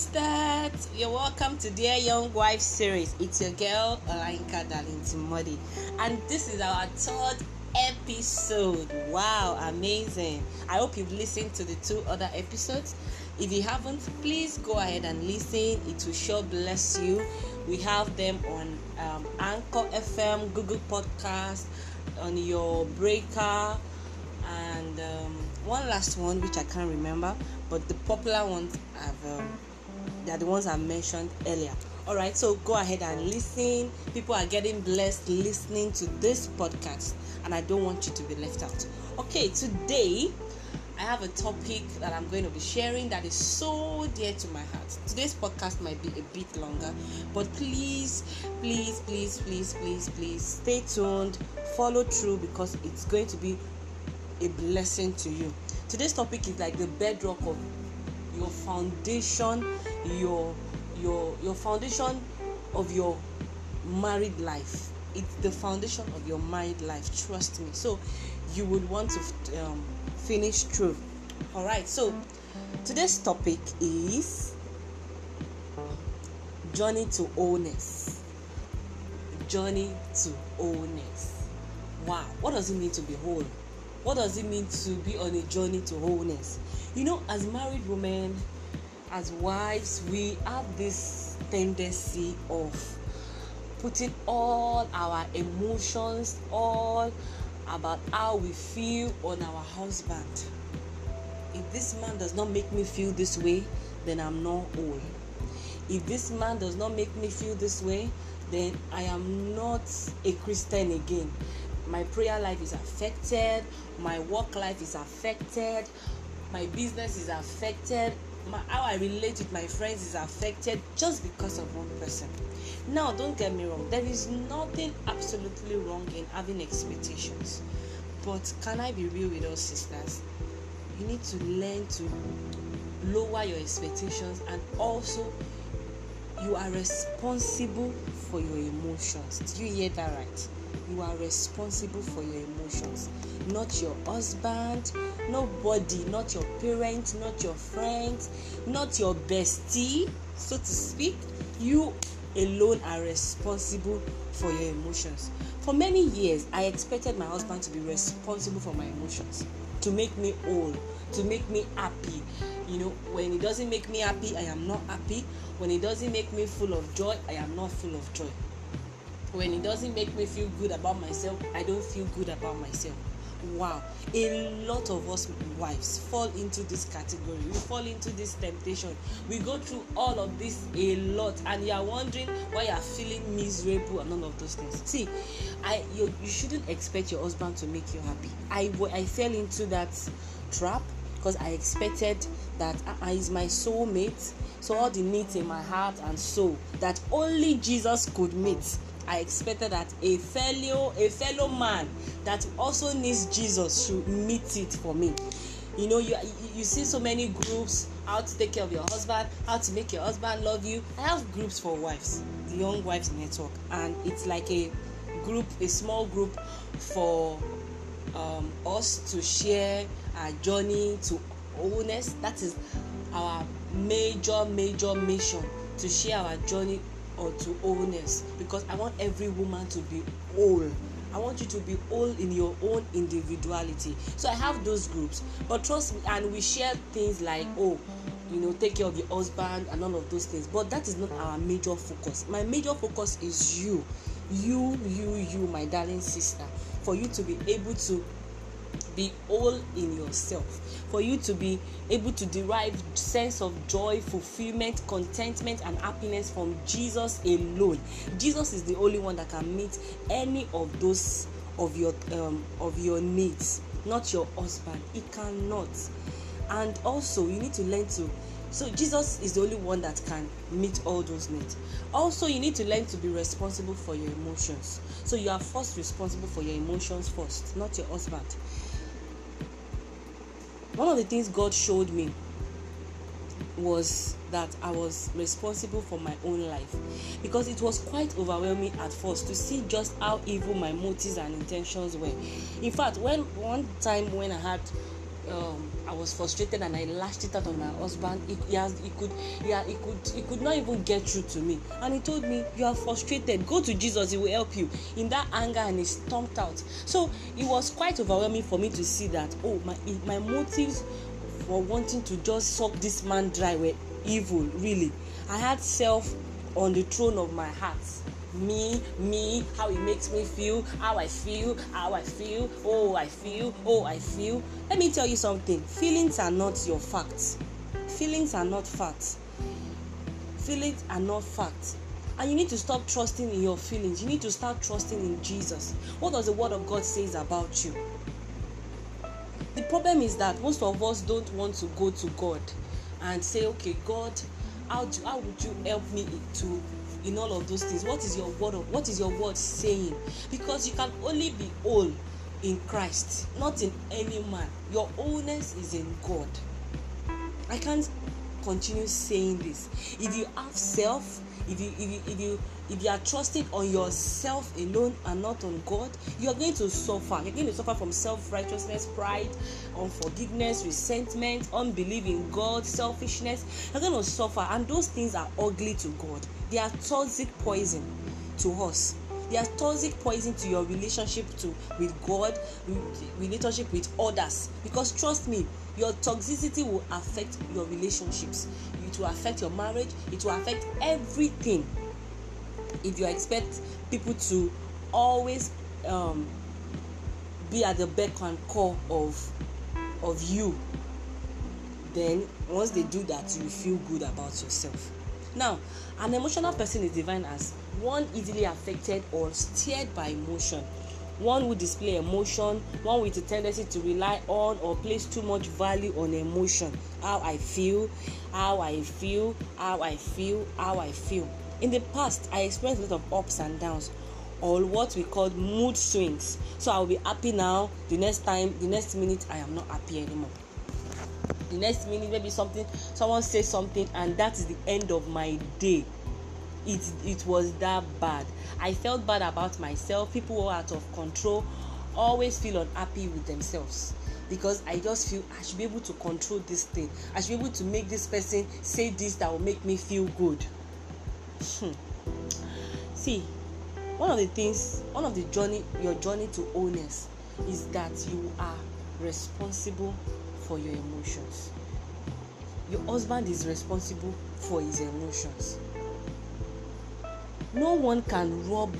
sisters. You're welcome to Dear Young Wife series. It's your girl Olayinka Dalintimodi, and this is our third episode. Wow, amazing! I hope you've listened to the two other episodes. If you haven't, please go ahead and listen. It will sure bless you. We have them on um, Anchor FM, Google Podcast, on your Breaker, and um, one last one which I can't remember, but the popular ones have um, they are the ones I mentioned earlier. All right, so go ahead and listen. People are getting blessed listening to this podcast, and I don't want you to be left out. Okay, today I have a topic that I'm going to be sharing that is so dear to my heart. Today's podcast might be a bit longer, but please, please, please, please, please, please stay tuned, follow through because it's going to be a blessing to you. Today's topic is like the bedrock of your foundation, your your your foundation of your married life. It's the foundation of your married life. Trust me. So you would want to um, finish through. All right. So today's topic is journey to wholeness. Journey to wholeness. Wow. What does it mean to be whole? what does it mean to be on a journey to wholeness you know as married women as wives we have this tendency of putting all our emotions all about how we feel on our husband. If this man does not make me feel this way then i'm not whole. If this man does not make me feel this way then i am not a christian again. My prayer life is affected. My work life is affected my business is affected my, how i relate with my friends is affected just because of one person. Now don't get me wrong there is nothing absolutely wrong in having expectations. But can i be real with us sisters? You need to learn to lower your expectations and also you are responsible for your emotions. Did you hear that right? You are responsible for your emotions not your husband nobody not your parents not your friends not your bestie so to speak. You alone are responsible for your emotions. For many years i expected my husband to be responsible for my emotions to make me whole to make me happy. You know when he doesn't make me happy i am not happy. When he doesn't make me full of joy i am not full of joy. When it doesn't make me feel good about myself i don't feel good about myself wow. A lot of us wives fall into this category. We fall into this temptation. We go through all of this a lot and you are wondering why you are feeling miserable and all of those things. See i you, you shouldn't expect your husband to make you happy. I i fell into that trap because i expected that uh, is my soulmate. So all the needs in my heart and soul that only jesus could meet I expected that a fellow a fellow man that also needs Jesus should meet it for me. You know, you you see so many groups how to take care of your husband, how to make your husband love you. I have groups for wives, the Young Wives Network, and it's like a group, a small group for um, us to share our journey to wholeness. That is our major major mission to share our journey or to wholeness because I want every woman to be whole. I want you to be whole in your own individuality. So I have those groups, but trust me, and we share things like, oh, you know, take care of your husband and all of those things. But that is not our major focus. My major focus is you, you, you, you, my darling sister, for you to be able to be whole in yourself. For you to be able to derive sense of joy fulfillment contentment and happiness from jesus alone. Jesus is the only one that can meet any of those of your um, of your needs not your husband. He cannot. And also you need to learn to so jesus is the only one that can meet all those needs. Also you need to learn to be responsible for your emotions. So you are first responsible for your emotions first not your husband one of the things God showed me was that I was responsible for my own life because it was quite overwhelming at first to see just how evil my motives and intentions were. In fact, when one time when I had um, I was frustrated and I lashed it out on my husband. He, he, has, he could, yeah, he could, he could not even get through to me. And he told me, "You are frustrated. Go to Jesus. He will help you." In that anger, and he stomped out. So it was quite overwhelming for me to see that. Oh, my my motives for wanting to just suck this man dry were evil. Really, I had self on the throne of my heart me me how it makes me feel how i feel how i feel oh i feel oh i feel. Let me tell you something. Feelings are not your facts feelings are not facts feelings are not facts and you need to stop trusting in your feelings. You need to start trusting in jesus. What does the word of god says about you? The problem is that most of us don't want to go to god and say okay god how do how would you help me to in all of those things. What is your word of what is your word saying? Because you can only be whole in christ not in any man. Your wholeness is in god. I can't continue saying this. If you have self if you if you if you if you are trusting on yourself alone and not on god you are going to suffer. You're going to suffer from self-righteousness pride unforgiveness resentment unbelief in god selfishness. You're going to suffer. And those things are ugly to god they are toxic poison to us. They are toxic poison to your relationship to with god relationship with others. Because trust me your toxicity will affect your relationships. It will affect your marriage. It will affect everything. If you expect people to always um, be at the beck and call of of you then once they do that you feel good about yourself now an emotional person is defined as one easily affected or steered by emotion. One who display emotion one with a tendency to rely on or place too much value on emotion. How i feel how i feel how i feel how i feel. In the past i experienced a lot of ups and downs or what we call mood swings. So i'll be happy now the next time the next minute i am not happy anymore the next minute maybe something someone says something and that is the end of my day. It it was that bad. I felt bad about myself. People were out of control always feel unhappy with themselves because i just feel i should be able to control this thing. I should be able to make this person say this that will make me feel good. Hmm. see one of the things one of the journey your journey to wholeness is that you are responsible for your emotions. Your husband is responsible for his emotions. No one can rob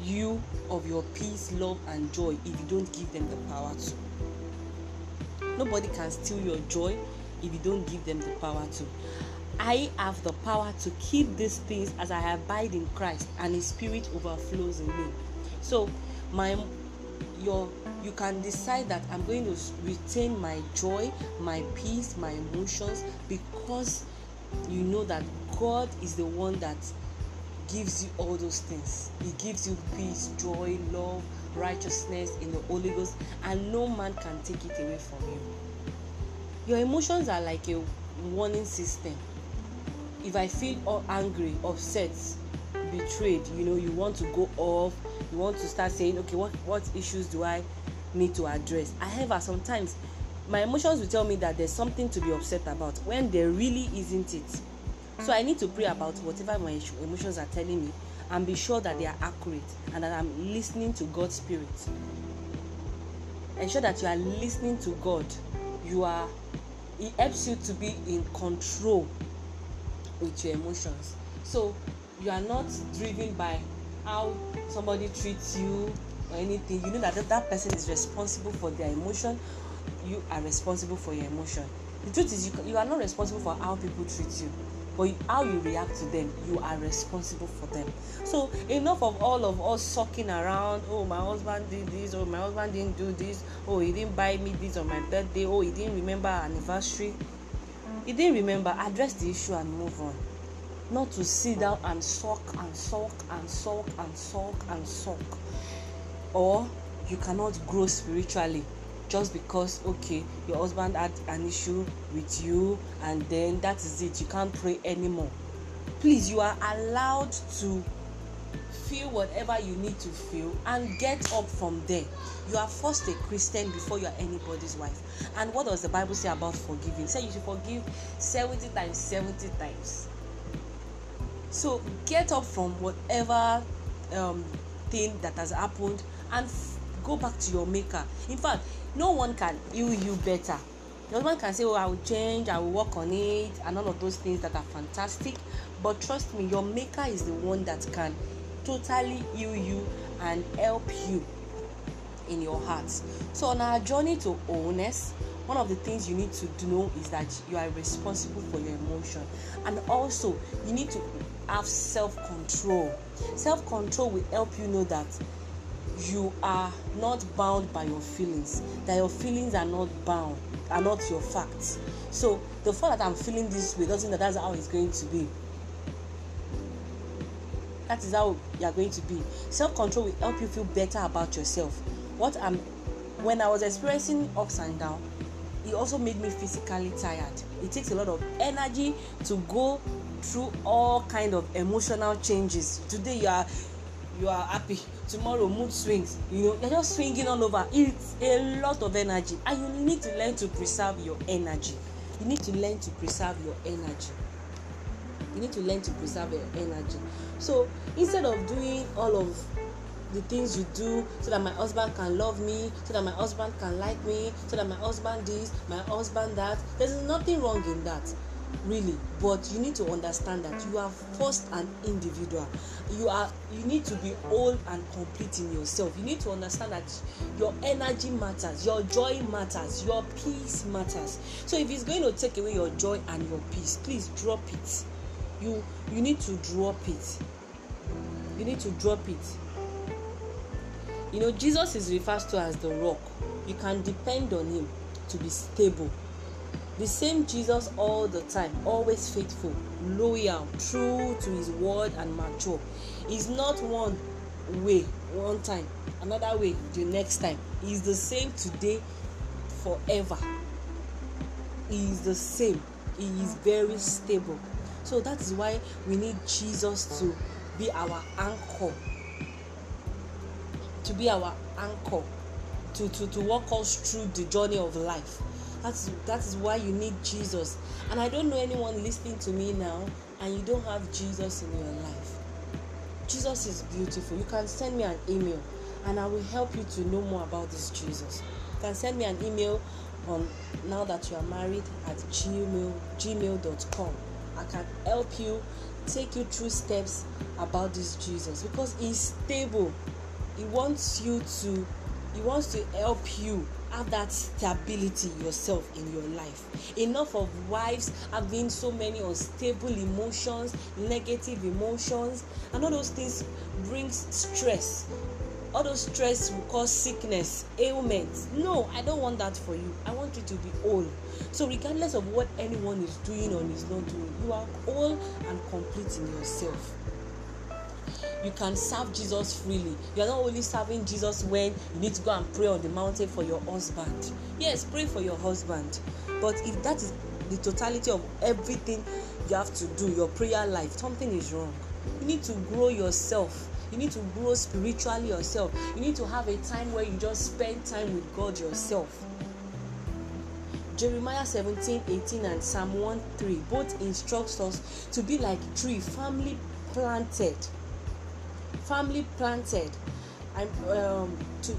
you of your peace love and joy if you don't give them the power to. Nobody can steal your joy if you don't give them the power to. I have the power to keep these things as i abide in christ and his spirit overflows in me. So my your you can decide that i'm going to retain my joy my peace my emotions because you know that god is the one that gives you all those things. He gives you peace, joy, love, righteousness in the Holy Ghost, and no man can take it away from you. Your emotions are like a warning system. If I feel angry, upset, betrayed, you know, you want to go off, you want to start saying, okay, what, what issues do I need to address? However, sometimes my emotions will tell me that there's something to be upset about when there really isn't it. So i need to pray about whatever my emotions are telling me and be sure that they are accurate and that i'm listening to god's spirit. Ensure that you are listening to god. You are it helps you to be in control with your emotions. So you are not driven by how somebody treats you or anything. You know that that person is responsible for their emotion. You are responsible for your emotion. The truth is you, you are not responsible for how people treat you but how you react to them you are responsible for them. So enough of all of us sucking around oh my husband did this oh my husband didn't do this oh he didn't buy me this on my birthday oh he didn't remember our anniversary. He didn't remember. Address the issue and move on not to sit down and sulk and sulk and sulk and sulk and sulk. Or you cannot grow spiritually just because okay your husband had an issue with you and then that is it you can't pray anymore. Please you are allowed to feel whatever you need to feel and get up from there. You are first a christian before you are anybody's wife. And what does the bible say about forgiving? Say you should forgive 70 times 70 times so get up from whatever um, thing that has happened and f- go back to your maker. In fact no one can heal you better. No one can say oh i will change i will work on it and all of those things that are fantastic. But trust me your maker is the one that can totally heal you and help you in your heart. So on our journey to wholeness one of the things you need to know is that you are responsible for your emotion. And also you need to have self-control. Self-control will help you know that you are not bound by your feelings that your feelings are not bound are not your facts. So the fact that i'm feeling this way doesn't mean that that's how it's going to be. That is how you are going to be. Self-control will help you feel better about yourself. What i'm when i was experiencing ups and down it also made me physically tired. It takes a lot of energy to go through all kind of emotional changes. Today you are you are happy. Tomorrow mood swings. You know you're just swinging all over. It's a lot of energy. And you need to learn to preserve your energy. You need to learn to preserve your energy. You need to learn to preserve your energy. So instead of doing all of the things you do so that my husband can love me so that my husband can like me so that my husband this my husband that. There's nothing wrong in that really. But you need to understand that you are first an individual. You are you need to be whole and complete in yourself. You need to understand that your energy matters your joy matters your peace matters. So if it's going to take away your joy and your peace please drop it. You you need to drop it. You need to drop it you know jesus is referred to as the rock. You can depend on him to be stable. The same jesus all the time always faithful loyal true to his word and mature. Is not one way one time another way the next time. Is the same today forever. Is the same. He is very stable. So that is why we need jesus to be our anchor to be our anchor to to to walk us through the journey of life. That's that is why you need jesus. And i don't know anyone listening to me now and you don't have jesus in your life. Jesus is beautiful. You can send me an email and i will help you to know more about this jesus. You can send me an email on now that you are married at gmail gmail.com i can help you take you through steps about this jesus because he's stable he wants you to he wants to help you have that stability yourself in your life. Enough of wives having so many unstable emotions negative emotions and all those things brings stress. All those stress will cause sickness ailment. No i don't want that for you. I want you to be whole. So regardless of what anyone is doing or is not doing you are whole and complete in yourself you can serve jesus freely. You are not only serving jesus when you need to go and pray on the mountain for your husband. Yes pray for your husband. But if that is the totality of everything you have to do your prayer life something is wrong. You need to grow yourself. You need to grow spiritually yourself. You need to have a time where you just spend time with god yourself. Jeremiah 17 18 and psalm 1 3 both instructs us to be like tree firmly planted firmly planted and um, to,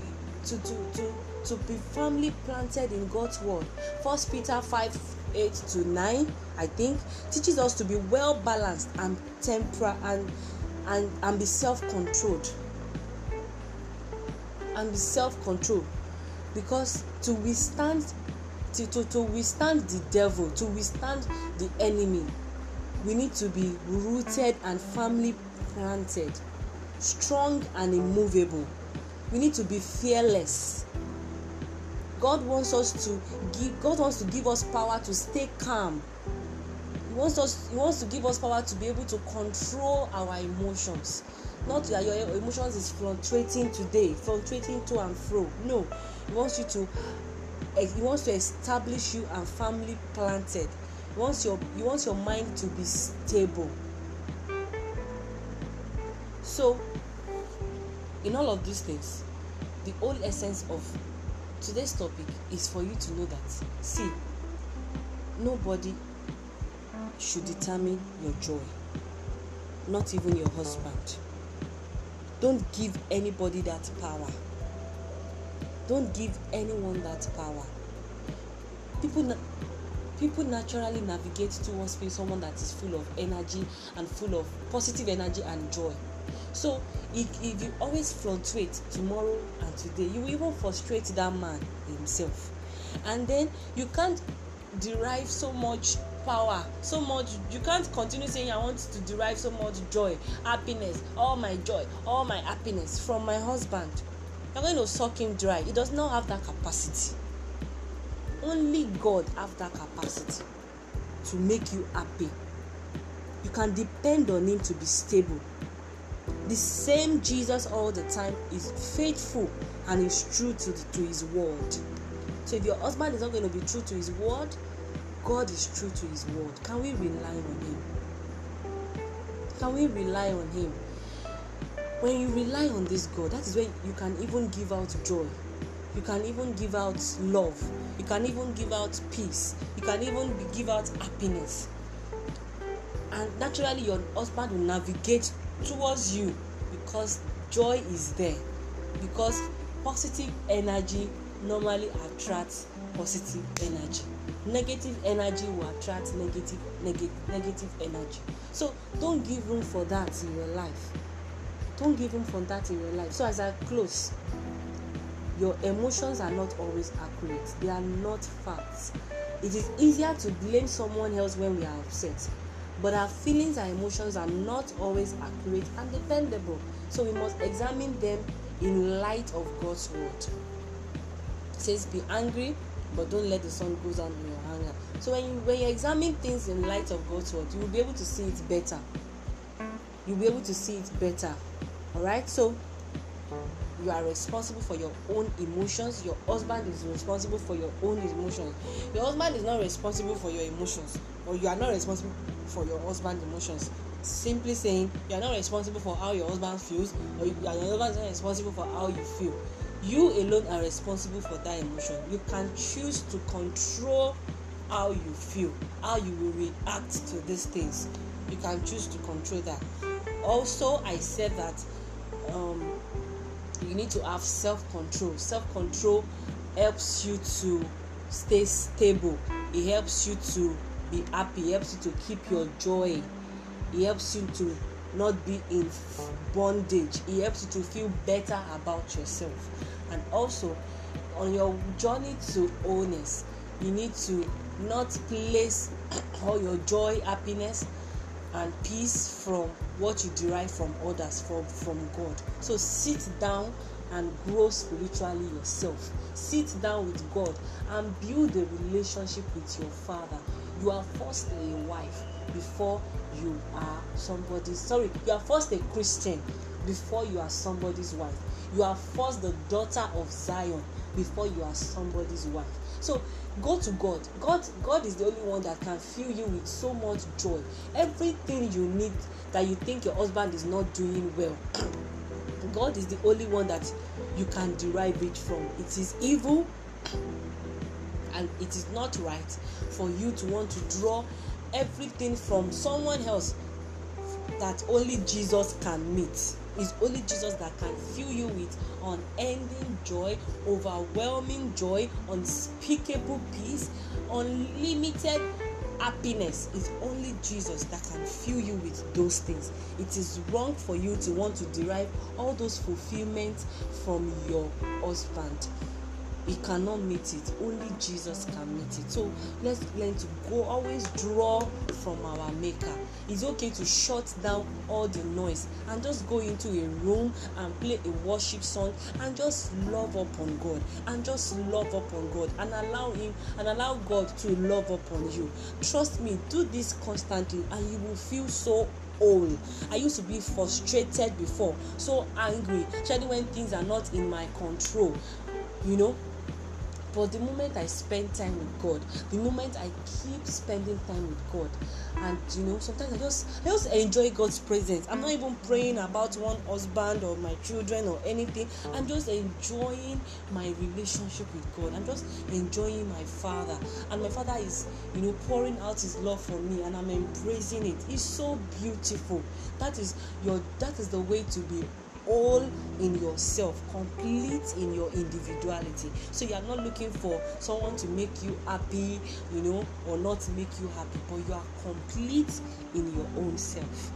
to to to to be firmly planted in god's word. First peter 5 8 to 9 i think teaches us to be well balanced and temper and and and be self-controlled. And be self-controlled. Because to withstand to, to to withstand the devil to withstand the enemy we need to be rooted and firmly planted strong and immovable. We need to be fearless. God wants us to give god wants to give us power to stay calm. He wants us he wants to give us power to be able to control our emotions. Not that your emotions is fluctuating today fluctuating to and fro. No. He wants you to eh, he wants to establish you and family planted. He wants your he wants your mind to be stable. So in all of these things the whole essence of today's topic is for you to know that see nobody should determine your joy not even your husband. Don't give anybody that power. Don't give anyone that power. People na people naturally navigate towards being someone that is full of energy and full of positive energy and joy so if if you always fluctuate tomorrow and today. You will even frustrate that man himself. And then you can't derive so much power so much you can't continue saying i want to derive so much joy happiness all my joy all my happiness from my husband. You're going to suck him dry. He does not have that capacity. Only god have that capacity to make you happy. You can depend on him to be stable the same jesus all the time is faithful and is true to, the, to his word. So if your husband is not going to be true to his word god is true to his word. Can we rely on him? Can we rely on him? When you rely on this god that is when you can even give out joy. You can even give out love. You can even give out peace. You can even give out happiness. And naturally your husband will navigate towards you because joy is there. Because positive energy normally attracts positive energy. Negative energy will attract negative energy. So don't give room for that in your life. Don't give room for that in your life. So as i close your emotions are not always accurate. They are not facts. It is easier to blame someone else when we are upset but our feelings and emotions are not always accurate and dependable. So we must examine them in light of god's word. It says be angry but don't let the sun go down in your anger. So when you when you examine things in light of god's word you will be able to see it better. You'll be able to see it better. All right? So you are responsible for your own emotions. Your husband is responsible for your own emotions. Your husband is not responsible for your emotions or you are not responsible for your husband emotions. Simply saying you are not responsible for how your husband feels or you, your husband is not responsible for how you feel. You alone are responsible for that emotion. You can choose to control how you feel how you will react to these things. You can choose to control that. Also i said that um, you need to have self-control. Self-control helps you to stay stable. It helps you to be happy. It helps you to keep your joy. It helps you to not be in bondage. It helps you to feel better about yourself. And also on your journey to wholeness you need to not place all your joy happiness and peace from what you derive from others from from god. So sit down and grow spiritually yourself. Sit down with god and build a relationship with your father you are first a wife before you are somebody's sorry you are first a christian before you are somebody's wife. You are first the daughter of zion before you are somebody's wife. So go to god. God god is the only one that can fill you with so much joy. Everything you need that you think your husband is not doing well god is the only one that you can derive it from. It is evil and it is not right for you to want to draw everything from someone else that only jesus can meet. It's only jesus that can fill you with unending joy overwhelming joy unspeakable peace unlimited happiness. It's only jesus that can fill you with those things. It is wrong for you to want to derive all those fulfillments from your husband he cannot meet it. Only jesus can meet it. So let's learn to go always draw from our maker. It's okay to shut down all the noise and just go into a room and play a worship song and just love upon god and just love upon god and allow him and allow god to love upon you. Trust me do this constantly and you will feel so whole i used to be frustrated before so angry. Especially when things are not in my control you know but the moment i spend time with god the moment i keep spending time with god and you know sometimes i just i just enjoy god's presence. I'm not even praying about one husband or my children or anything. I'm just enjoying my relationship with god. I'm just enjoying my father. And my father is you know pouring out his love for me and i'm embracing it. It's so beautiful. That is your that is the way to be all in yourself complete in your individuality. So you are not looking for someone to make you happy you know or not make you happy but you are complete in your own self.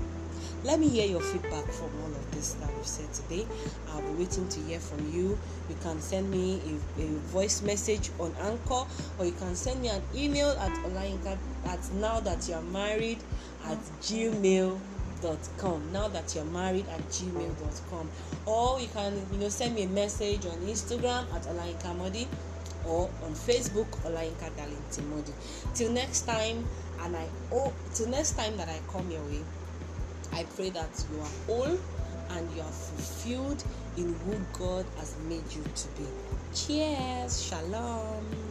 Let me hear your feedback from all of this that we've said today. I'll be waiting to hear from you. You can send me a, a voice message on anchor or you can send me an email at olayinka at now that you're married at gmail gmail.com now that you're married at gmail.com or you can you know send me a message on instagram at olayinka modi or on facebook olayinka darling timodi till next time and i oh till next time that i come your way i pray that you are whole and you are fulfilled in who god has made you to be. Cheers. Shalom